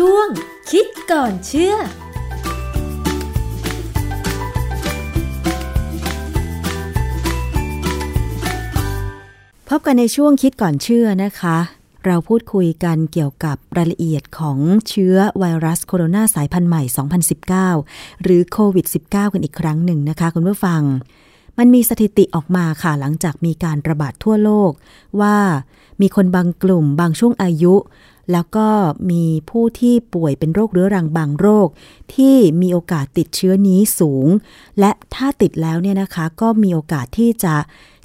ช่วง คิดก่อนเชื่อพบกันในช่วงคิดก่อนเชื่อนะคะ เราพูดคุยกันเกี่ยวกับรายละเอียดของเชื้อไวรัสโคโรนาสายพันธุ์ใหม่ 2019 หรือโควิด -19 กันอีกครั้งหนึ่งนะคะ คุณผู้ฟัง มันมีสถิติออกมาค่ะ หลังจากมีการระบาดทั่วโลก ว่ามีคนบางกลุ่มบางช่วงอายุ แล้วก็มีผู้ที่ป่วยเป็นโรคเรื้อรังบางโรค ที่มีโอกาสติดเชื้อนี้สูง และถ้าติดแล้วเนี่ยนะคะก็มีโอกาสที่จะ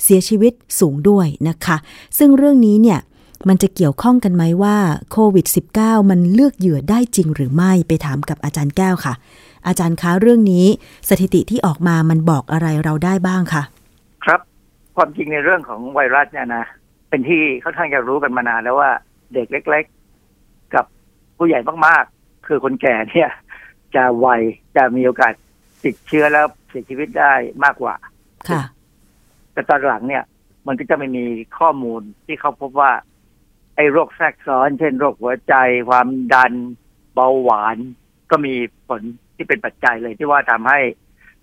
เสียชีวิตสูงด้วยนะคะ ซึ่งเรื่องนี้เนี่ยมันจะเกี่ยวข้องกันไหมว่าโควิด -19 มันเลือกเหยื่อได้จริงหรือไม่ไปถามกับอาจารย์แก้วค่ะ อาจารย์คะเรื่องนี้สถิติที่ออกมามันบอกอะไรเราได้บ้างคะครับความจริงในเรื่องของไวรัสเนี่ยนะเป็นที่ค่อนข้างจะรู้กันมานานแล้วว่าเด็กเล็ก ผู้ใหญ่มากๆ คือคนแก่เนี่ย จะไวจะมีโอกาสติดเชื้อแล้วเสียชีวิตได้มากกว่า ค่ะ แต่ตอนหลังเนี่ย มันก็จะไม่มีข้อมูลที่เขาพบว่า ไอ้โรคแทรกซ้อน เช่นโรคหัวใจ ความดัน เบาหวาน ก็มีผลที่เป็นปัจจัยเลยที่ว่าทำให้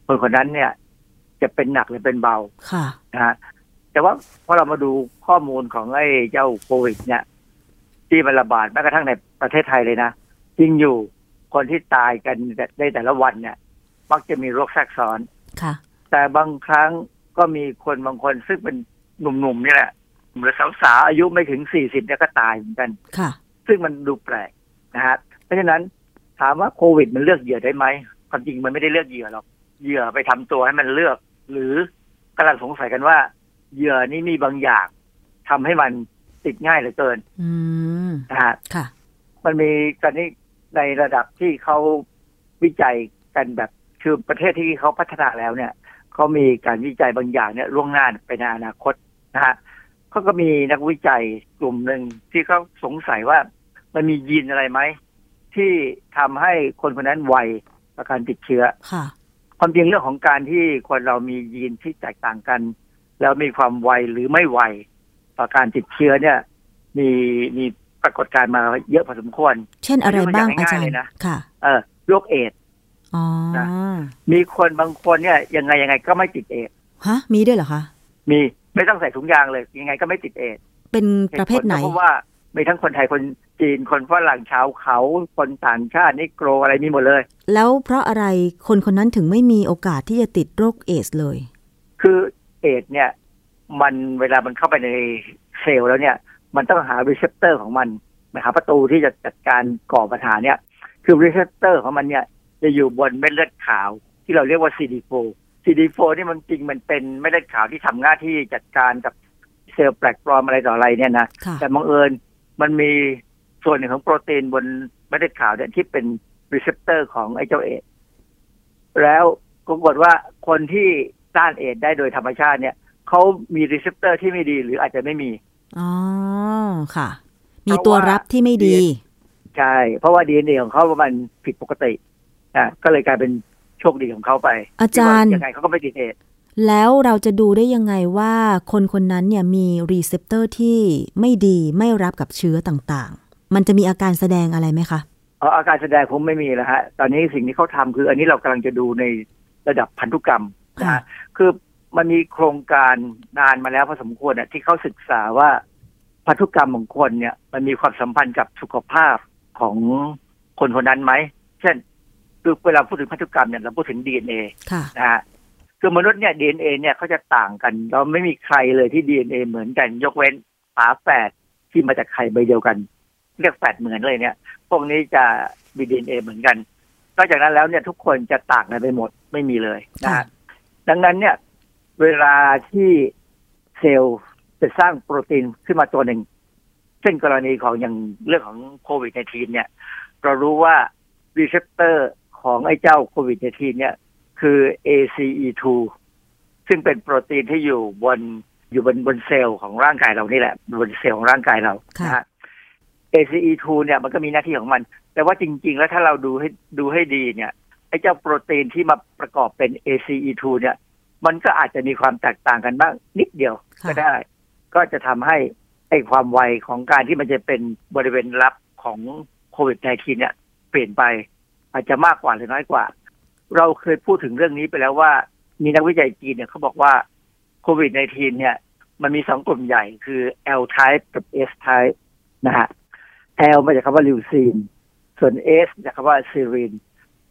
คนคนนั้นเนี่ย จะเป็นหนักหรือเป็นเบา ค่ะนะฮะแต่ว่าพอเรามาดูข้อมูลของไอ้เจ้าโควิดเนี่ย ที่มันระบาดแม้กระทั่งในประเทศไทยเลยนะจริงอยู่คนที่ตายกันในแต่ละวันเนี่ย มักจะมีโรคแทรกซ้อนค่ะ แต่บางครั้งก็มีคนบางคนซึ่งเป็นหนุ่มๆนี่แหละหรือสาวๆอายุไม่ถึงสี่สิบเนี่ยก็ตายเหมือนกันค่ะ ซึ่งมันดูแปลกนะฮะเพราะฉะนั้นถามว่าโควิดมันเลือกเหยื่อได้ไหมความจริงมันไม่ได้เลือกเหยื่อหรอกเหยื่อไปทำตัวให้มันเลือก หรือกำลังสงสัยกันว่าเหยื่อนี้มีบางอย่างทำให้มัน ติดง่ายเหลือเกินอืมนะฮะค่ะมันมีตอนนี้ในระดับที่เขาวิจัยกันแบบคือประเทศที่เขาพัฒนาแล้วเนี่ยเขามีการวิจัยบางอย่างเนี่ยล่วงหน้าไปในอนาคตนะฮะเขาก็มีนักวิจัยกลุ่มหนึ่งที่เขาสงสัยว่ามันมียีนอะไรไหมที่ทำให้คนคนนั้นไวต่อการติดเชื้อค่ะความจริงเรื่องของการที่คนเรามียีนที่แตกต่างกัน แล้วมีความไวหรือไม่ไว ต่อการติดเชื้อเนี่ย มีมีปรากฏการณ์มาเยอะพอสมควร เช่นอะไรบ้างยกตัวอาอย่างจารง่ายๆเลย์ยนะค่ะเออโรคเอดส์อ๋อนะมีคนบางคนเนี่ย ยังไงยังไงก็ไม่ติดเอดส์ฮะ มีด้วยเหรอคะมีไม่ต้องใส่ถุงยางเลย ยังไงก็ไม่ติดเอดส์เป็นประเภทไหนตุผลก็เพราะว่ามีทั้งคนไทยคนจีนคนฝรั่งชาวเขา คนต่างชาตินิโกรอะไรมีหมดเลย แล้วเพราะอะไรคนคนนั้นถึงไม่มีโอกาสที่จะติดโรคเอดส์เลย คือเอดส์เนี่ย มันเวลามันเข้าไปในเซลล์แล้วเนี่ย มันต้องหา receptor ของมันหาประตูที่จะจัดการก่อปัญหาเนี่ย คือ receptor ของมันเนี่ย จะอยู่บนเม็ดเลือดขาว ที่เราเรียกว่า CD4 CD4 นี่มันจริงมันเป็นเม็ดเลือดขาวที่ทำหน้าที่จัดการกับเซลล์แปลกปลอมอะไรต่ออะไรเนี่ยนะค่ะแต่บังเอิญมันมีส่วนหนึ่งของโปรตีนบนเม็ดเลือดขาวเนี่ยที่เป็น receptor ของไอ้เจ้าเอดส์แล้วปรากฏว่าคนที่ต้านเอดส์ได้โดยธรรมชาติเนี่ย เขามี receptor ที่ไม่ดีหรืออาจจะไม่มี อ๋อ ค่ะ มีตัวรับที่ไม่ดี ใช่ เพราะว่าดีเอ็นเอของเขามันผิดปกติอะก็เลยกลายเป็นโชคดีของเขาไป อาจารย์ที่ว่ยังไงเขาก็ไม่ติดเอดส์แล้วเราจะดูได้ยังไงว่าคนคนนั้นเนี่ยมี receptor ที่ไม่ดีไม่รับกับเชื้อต่างๆ มันจะมีอาการแสดงอะไรไหมคะเอาอาการแสดงคงไม่มีแล้วฮะ ตอนนี้สิ่งที่เขาทำคือ อันนี้เรากำลังจะดูในระดับพันธุกรรมนะค่ะฮะคือ มันมีโครงการนานมาแล้วพอสมควรอะที่เขาศึกษาว่าพันธุกรรมของคนเนี่ย มันมีความสัมพันธ์กับสุขภาพของคนคนนั้นไหม เช่นคือเวลาพูดถึงพันธุกรรมเนี่ยเราพูดถึงดีเอ็นเอค่ะนะฮะคือมนุษย์เนี่ยดีเอ็นเอเนี่ยเขาจะต่างกัน เราไม่มีใครเลยที่ดีเอ็นเอเหมือนกัน ยกเว้นฝาแฝดที่มาจากไข่ใบเดียวกัน เรียกแฝดเหมือนเลยเนี่ย พวกนี้จะมีดีเอ็นเอเหมือนกันนอกจากนั้นแล้วเนี่ยทุกคนจะต่างกันไปหมดไม่มีเลยนะค่ะฮะดังนั้นเนี่ย เวลาที่เซลล์จะสร้างโปรตีนขึ้นมาตัวหนึ่งเช่นกรณีของอย่างเรื่องของโควิด -19 เนี่ย เรารู้ว่า receptor ของไอ้เจ้าโควิด -19 เนี่ย คือ ACE2 ซึ่งเป็นโปรตีนที่อยู่บนอยู่บนบนเซลล์ของร่างกายเรานี่แหละ บนเซลล์ของร่างกายเราค่ะนะฮะ ACE2 เนี่ยมันก็มีหน้าที่ของมัน แต่ว่าจริง ๆ แล้วถ้าเราดูให้ดูให้ดีเนี่ยไอ้เจ้าโปรตีนที่มาประกอบเป็น ACE2 เนี่ย มันก็อาจจะมีความแตกต่างกันบ้างนิดเดียวค่ะก็ได้ ก็จะทำให้ไอ้ความไวของการที่มันจะเป็นบริเวณรับของโควิด -19 เนี่ย เปลี่ยนไปอาจจะมากกว่าหรือน้อยกว่า เราเคยพูดถึงเรื่องนี้ไปแล้วว่า มีนักวิจัยจีนเนี่ยเขาบอกว่าโควิด -19 เนี่ย มันมีสองกลุ่มใหญ่คือ L type กับ S type นะฮะ L มาจากคำว่า leucine ส่วน S จากคำว่า serine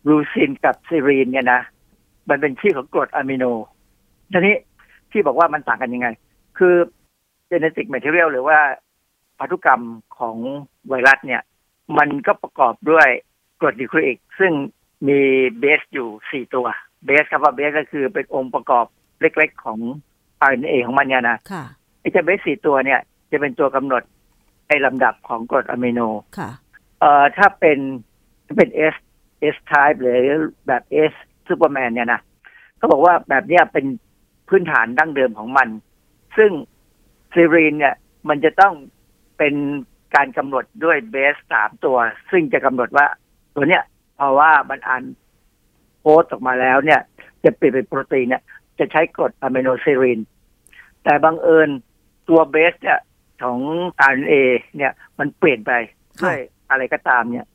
leucine กับ serine เนี่ยนะ มันเป็นชื่อของกรดอะมิโน ทีนี้ที่บอกว่ามันต่างกันยังไง คือ genetic material หรือว่าพันธุกรรมของไวรัสเนี่ย มันก็ประกอบด้วยกรดนิวคลีอิกซึ่งมีเบสอยู่สี่ตัวเบสคำว่าเบสก็คือเป็นองค์ประกอบเล็กๆ ของ RNA ของมันเนี่ยนะค่ะไอ้เจ้าเบสสี่ตัวเนี่ย จะเป็นตัวกำหนดไอ้ลำดับของกรดอะมิโนค่ะเอ่อถ้าเป็นถ้าเป็น S S type หรือแบบ S Superman เนี่ยนะเขาบอกว่าแบบเนี้ยเป็น พื้นฐานดั้งเดิมของมัน ซึ่งซีรีนเนี่ยมันจะต้องเป็นการกำหนดด้วยเบสสามตัว ซึ่งจะกำหนดว่าตัวเนี้ยเพราะว่ามันอ่านโค้ดออกมาแล้วเนี่ย จะเปลี่ยนเป็นโปรตีนเนี่ย จะใช้กรดอะมิโน serine แต่บังเอิญตัวเบสเนี่ยของ RNA เนี่ย มันเปลี่ยนไปด้วยอะไรก็ตามเนี่ย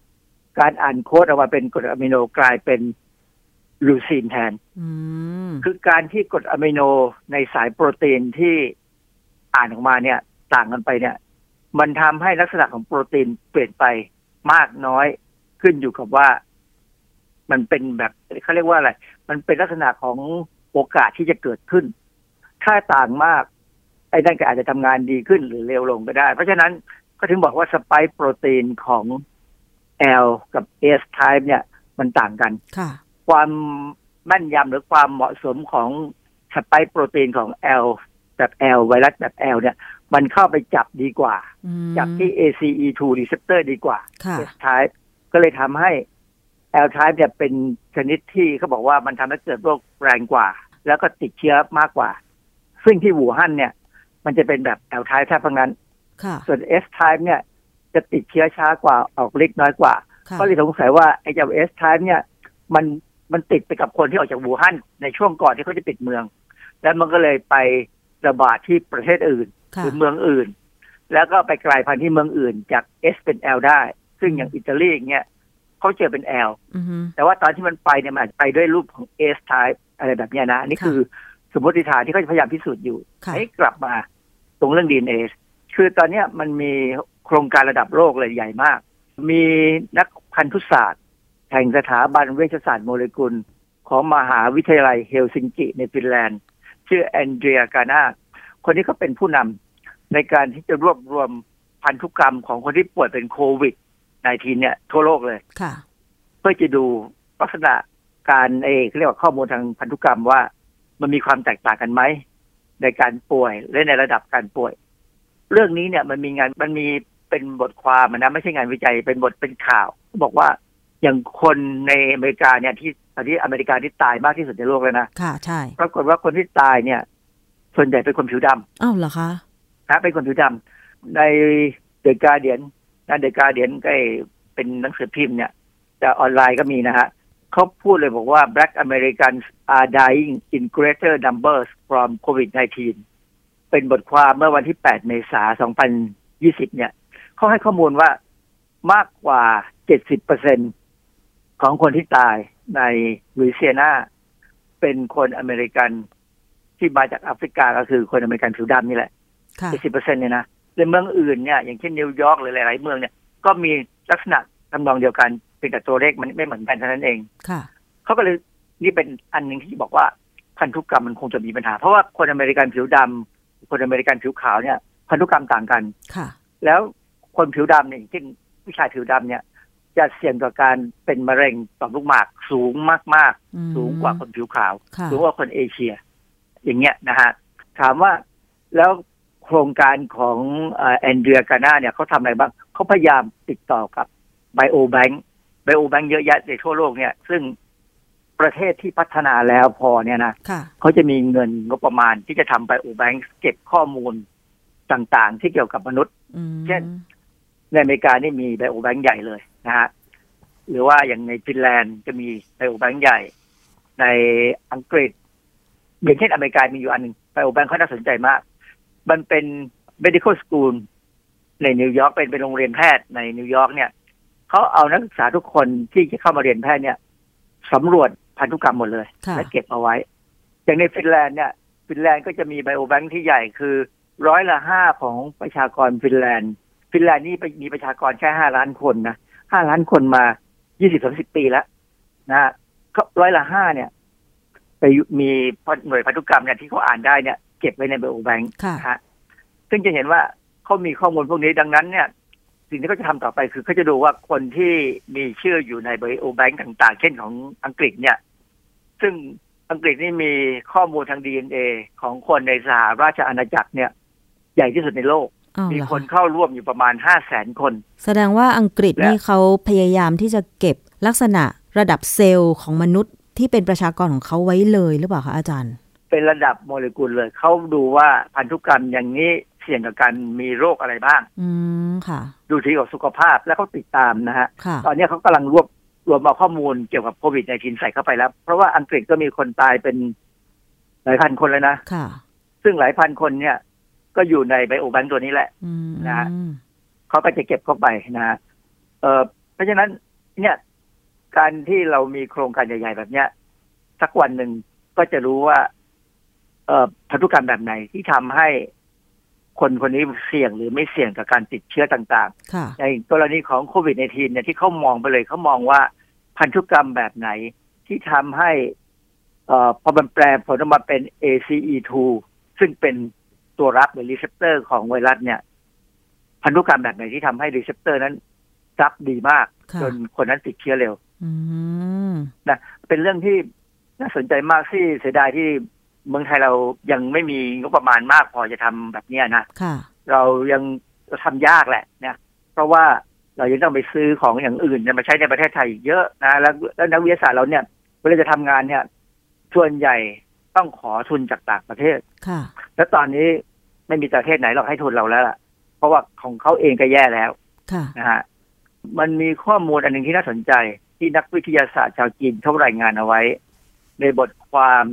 การอ่านโค้ดออกมาเป็นกรดอะมิโนกลายเป็น leucine แทนอืมคือการที่กรดอะมิโนในสายโปรตีนที่อ่านออกมาเนี่ย ต่างกันไปเนี่ย มันทำให้ลักษณะของโปรตีนเปลี่ยนไปมากน้อยขึ้นอยู่กับว่า มันเป็นแบบเขาเรียกว่าอะไร มันเป็นลักษณะของโอกาสที่จะเกิดขึ้น ถ้าต่างมาก ไอ้นั่นก็อาจจะทำงานดีขึ้นหรือเร็วลงก็ได้ เพราะฉะนั้นก็ถึงบอกว่าสไปค์โปรตีนของ L กับ S type เนี่ย มันต่างกัน ค่ะความแม่นยำหรือความเหมาะสมของสไปค์โปรตีนของ L แบบ L ไวรัสแบบ L เนี่ย มันเข้าไปจับดีกว่าอืมจับที่ ACE2 receptor ดีกว่าค่ะ S type ก็เลยทำให้ L type เนี่ยเป็นชนิดที่เขาบอกว่ามันทำให้เกิดโรคแรงกว่า แล้วก็ติดเชื้อมากกว่า ซึ่งที่หูฮั่นเนี่ย มันจะเป็นแบบ L type แทบทั้งนั้นค่ะส่วน S type เนี่ย จะติดเชื้อช้ากว่าออกฤทธิ์น้อยกว่าค่ะก็เลยสงสัยว่าไอ้เจ้า S type เนี่ยมัน มันติดไปกับคนที่ออกจากวูฮั่นในช่วงก่อนที่เขาจะปิดเมือง แล้วมันก็เลยไประบาดที่ประเทศอื่นหค่ะรือเมืองอื่น แล้วก็ไปกลายพันธุ์ที่เมืองอื่นจาก S เป็น L ได้ ซึ่งอย่างอิตาลีอย่างเงี้ยเขาเจอเป็น L อือฮึแต่ว่าตอนที่มันไปเนี่ยมันอาจจะไปด้วยรูปของ S type อะไรแบบเนี้ยนะอันนี่ค่ะคือสมมติฐานที่เขาจะพยายามพิสูจน์อยู่ค่ะให้กลับมาตรงเรื่อง DNA คือตอนเนี้ยมันมีโครงการระดับโลกเลยใหญ่มาก มีนักพันธุศาสตร์ แห่งสถาบันเวชศาสตร์โมเลกุล ของมหาวิทยาลัยเฮลซิงกิในฟินแลนด์ ชื่อแอนเดรียกานาคนนี้เขาเป็นผู้นำในการที่จะรวบรวมพันธุกรรมของคนที่ป่วยเป็นโควิด -19 เนี่ยทั่วโลกเลยค่ะ เพื่อจะดูลักษณะการเอเขาเรียกว่าข้อมูลทางพันธุกรรมว่า มันมีความแตกต่างกันไหม ในการป่วยและในระดับการป่วย เรื่องนี้เนี่ยมันมีงานมันมีเป็นบทความอะนะไม่ใช่งานวิจัยเป็นบทเป็นข่าว บอกว่า อย่างคนในอเมริกาเนี่ยที่ตอนที่อเมริกาที่ตายมากที่สุดในโลกเลยนะค่ะใช่ปรากฏว่าคนที่ตายเนี่ย ส่วนใหญ่เป็นคนผิวดำอ้าวเหรอคะนะเป็นคนผิวดำในเดอะการเดียนนะเดอะการเดียนก็เป็นหนังสือพิมพ์เนี่ยแต่ออนไลน์ก็มีนะฮะเขาพูดเลยบอกว่า black Americans are dying in greater numbers from COVID-19 เป็นบทความเมื่อวันที่ 8 เมษายน 2020 เนี่ยเขาให้ข้อมูลว่ามากกว่า 70% ของคนที่ตายในลุยเซียนาเป็นคนอเมริกันที่มาจากแอฟริกาก็คือคนอเมริกันผิวดำนี่แหละค่ะเจ็ดสิบเปอร์เซ็นต์เนี่ยนะในเมืองอื่นเนี่ยอย่างเช่นนิวยอร์กหรือหลาย ๆ เมืองเนี่ยก็มีลักษณะทำนองเดียวกันเพียงแต่ตัวเลขมันไม่เหมือนกันเท่านั้นเองค่ะเขาก็เลยนี่เป็นอันหนึ่งที่บอกว่าพันธุกรรมมันคงจะมีปัญหา เพราะว่าคนอเมริกันผิวดำคนอเมริกันผิวขาวเนี่ย พันธุกรรมต่างกันค่ะ แล้วคนผิวดำเนี่ยอย่างเช่นผู้ชายผิวดำเนี่ย จะเสี่ยงต่อการเป็นมะเร็งต่อมลูกหมากสูงมากอืมๆสูงกว่าคนผิวขาวค่ะสูงกว่าคนเอเชีย อย่างเงี้ยนะฮะถามว่าแล้วโครงการของแอนเดรียกาน่าเนี่ยเขาทำอะไรบ้างเขาพยายามติดต่อกับไบโอแบงค์ไบโอแบงค์เยอะแยะในทั่วโลกเนี่ย ซึ่งประเทศที่พัฒนาแล้วพอเนี่ยนะค่ะเขาจะมีเงินงบประมาณที่จะทำ biobank เก็บข้อมูลต่างๆ ที่เกี่ยวกับมนุษย์อืมเช่น ในอเมริกานี่มี biobank ใหญ่เลย นะฮะหรือว่าอย่างในฟินแลนด์จะมี biobank ใหญ่ ในอังกฤษอย่างเช่นอเมริกามีอยู่อันหนึ่ง biobank เขาน่าสนใจมาก มันเป็น medical school ในนิวยอร์กเป็นเป็นโรงเรียนแพทย์ในนิวยอร์กเนี่ยเขาเอานักศึกษาทุกคนที่จะเข้ามาเรียนแพทย์เนี่ยสำรวจพันธุกรรมหมดเลยค่ะและเก็บเอาไว้ อย่างในฟินแลนด์เนี่ย ฟินแลนด์ก็จะมี biobank ที่ใหญ่คือร้อยละห้าของประชากรฟินแลนด์ ฟินแลนด์นี่มีประชากรแค่ห้าล้านคนนะ ห้าล้านคนมายี่สิบสามสิบปีแล้วนะฮะเขาร้อยละห้าเนี่ย ไปมีหน่วยพันธุกรรมเนี่ยที่เขาอ่านได้เนี่ย เก็บไว้ใน biobank ค่ะนะฮะซึ่งจะเห็นว่าเขามีข้อมูลพวกนี้ดังนั้นเนี่ย สิ่งที่เขาจะทำต่อไปคือเขาจะดูว่าคนที่มีชื่ออยู่ในไบโอแบงค์ต่าง ๆ เช่นของอังกฤษเนี่ย ซึ่งอังกฤษนี่มีข้อมูลทาง DNA ของคนในสหราชอาณาจักรเนี่ย ใหญ่ที่สุดในโลกอ้าว มีเหรอคนเข้าร่วมอยู่ประมาณห้าแสนคน แสดงว่าอังกฤษและนี่เขาพยายามที่จะเก็บลักษณะระดับเซลล์ของมนุษย์ที่เป็นประชากรของเขาไว้เลยหรือเปล่าคะอาจารย์ เป็นระดับโมเลกุลเลยเขาดูว่าพันธุกรรมอย่างนี้เสี่ยงกับการมีโรคอะไรบ้าง อืมค่ะ ดูทีกับสุขภาพแล้วเขาติดตามนะฮะค่ะตอนนี้เขากำลังรวบรวมเอาข้อมูลเกี่ยวกับโควิด -19 ใส่เข้าไปแล้ว เพราะว่าอังกฤษก็มีคนตายเป็นหลายพันคนเลยนะค่ะ ซึ่งหลายพันคนเนี่ย ก็อยู่ในไบโอแบงค์ตัวนี้แหละอืมนะฮะเขาก็จะเก็บเข้าไปนะฮะเอ่อเพราะฉะนั้น เนี่ย การที่เรามีโครงการใหญ่ๆแบบเนี้ย สักวันหนึ่งก็จะรู้ว่า เอ่อพันธุกรรมแบบไหนที่ทำให้คนคนนี้เสี่ยงหรือไม่เสี่ยงกับการติดเชื้อต่างค่ะๆในกรณีของโควิด -19 เนี่ยที่เขามองไปเลยเขามองว่าพันธุกรรมแบบไหนที่ทำให้เอ่อพอมันแปลผลออกมาเป็น ACE2 ซึ่งเป็น ตัวรับหรือ receptor ของไวรัสเนี่ย พันธุกรรมแบบไหนที่ทำให้ receptor นั้นรับดีมากค่ะจนคนนั้นติดเชื้อเร็วอืมนะเป็นเรื่องที่น่าสนใจมากที่เสียดายที่เมืองไทยเรายังไม่มีงบประมาณมากพอจะทำแบบเนี้ยนะค่ะเรายังทำยากแหละเนี่ยเพราะว่าเรายังต้องไปซื้อของอย่างอื่นเนี่ยมาใช้ในประเทศไทยอีกเยอะนะแล้วแล้วนักวิทยาศาสตร์เราเนี่ยเวลาจะทำงานเนี่ยส่วนใหญ่ต้องขอทุนจากต่างประเทศค่ะ แล้วตอนนี้ ไม่มีประเทศไหนหรอกให้ทุนเราแล้วล่ะ เพราะว่าของเขาเองก็แย่แล้วค่ะนะฮะมันมีข้อมูลอันหนึ่งที่น่าสนใจที่นักวิทยาศาสตร์ชาวจีนเขารายงานเอาไว้ ในบทความ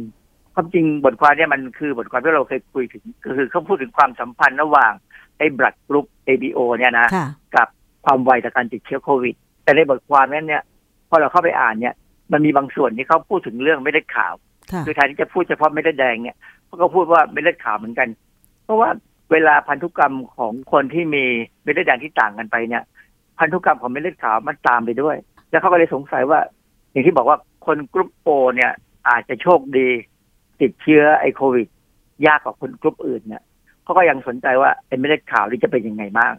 ความจริงบทความเนี่ยมันคือบทความที่เราเคยคุยถึงก็คือเขาพูดถึงความสัมพันธ์ระหว่างไอ้บลัดกรุ๊ป ABO เนี่ยนะค่ะกับความไวต่อการติดเชื้อโควิด แต่ในบทความนั้นเนี่ยพอเราเข้าไปอ่านเนี่ย มันมีบางส่วนที่เขาพูดถึงเรื่องไม่ได้ข่าวค่ะคือแทนที่จะพูดเฉพาะเม็ดเลือดแดงเนี่ยเขาก็พูดว่าเม็ดเลือดขาวเหมือนกัน เพราะว่าเวลาพันธุกรรมของคนที่มีเม็ดเลือดแดงที่ต่างกันไปเนี่ย พันธุกรรมของเม็ดเลือดขาวมันตามไปด้วย แล้วเขาก็เลยสงสัยว่า อย่างที่บอกว่าคนกรุ๊ปโอเนี่ย อาจจะโชคดี ติดเชื้อไอโควิด ยากกว่าคนกรุ๊ปอื่นเนี่ยเขาก็ยังสนใจว่าไอเม็ดเลือดขาวนี่จะเป็นยังไงบ้าง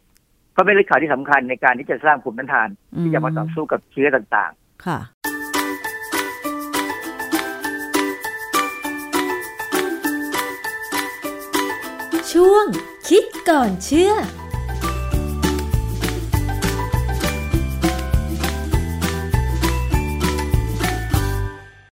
เพราะเม็ดเลือดขาวที่สำคัญในการที่จะสร้างภูมิต้านทานที่จะมาต่อสู้กับเชื้อต่างๆ ค่ะ ช่วงคิดก่อนเชื่อ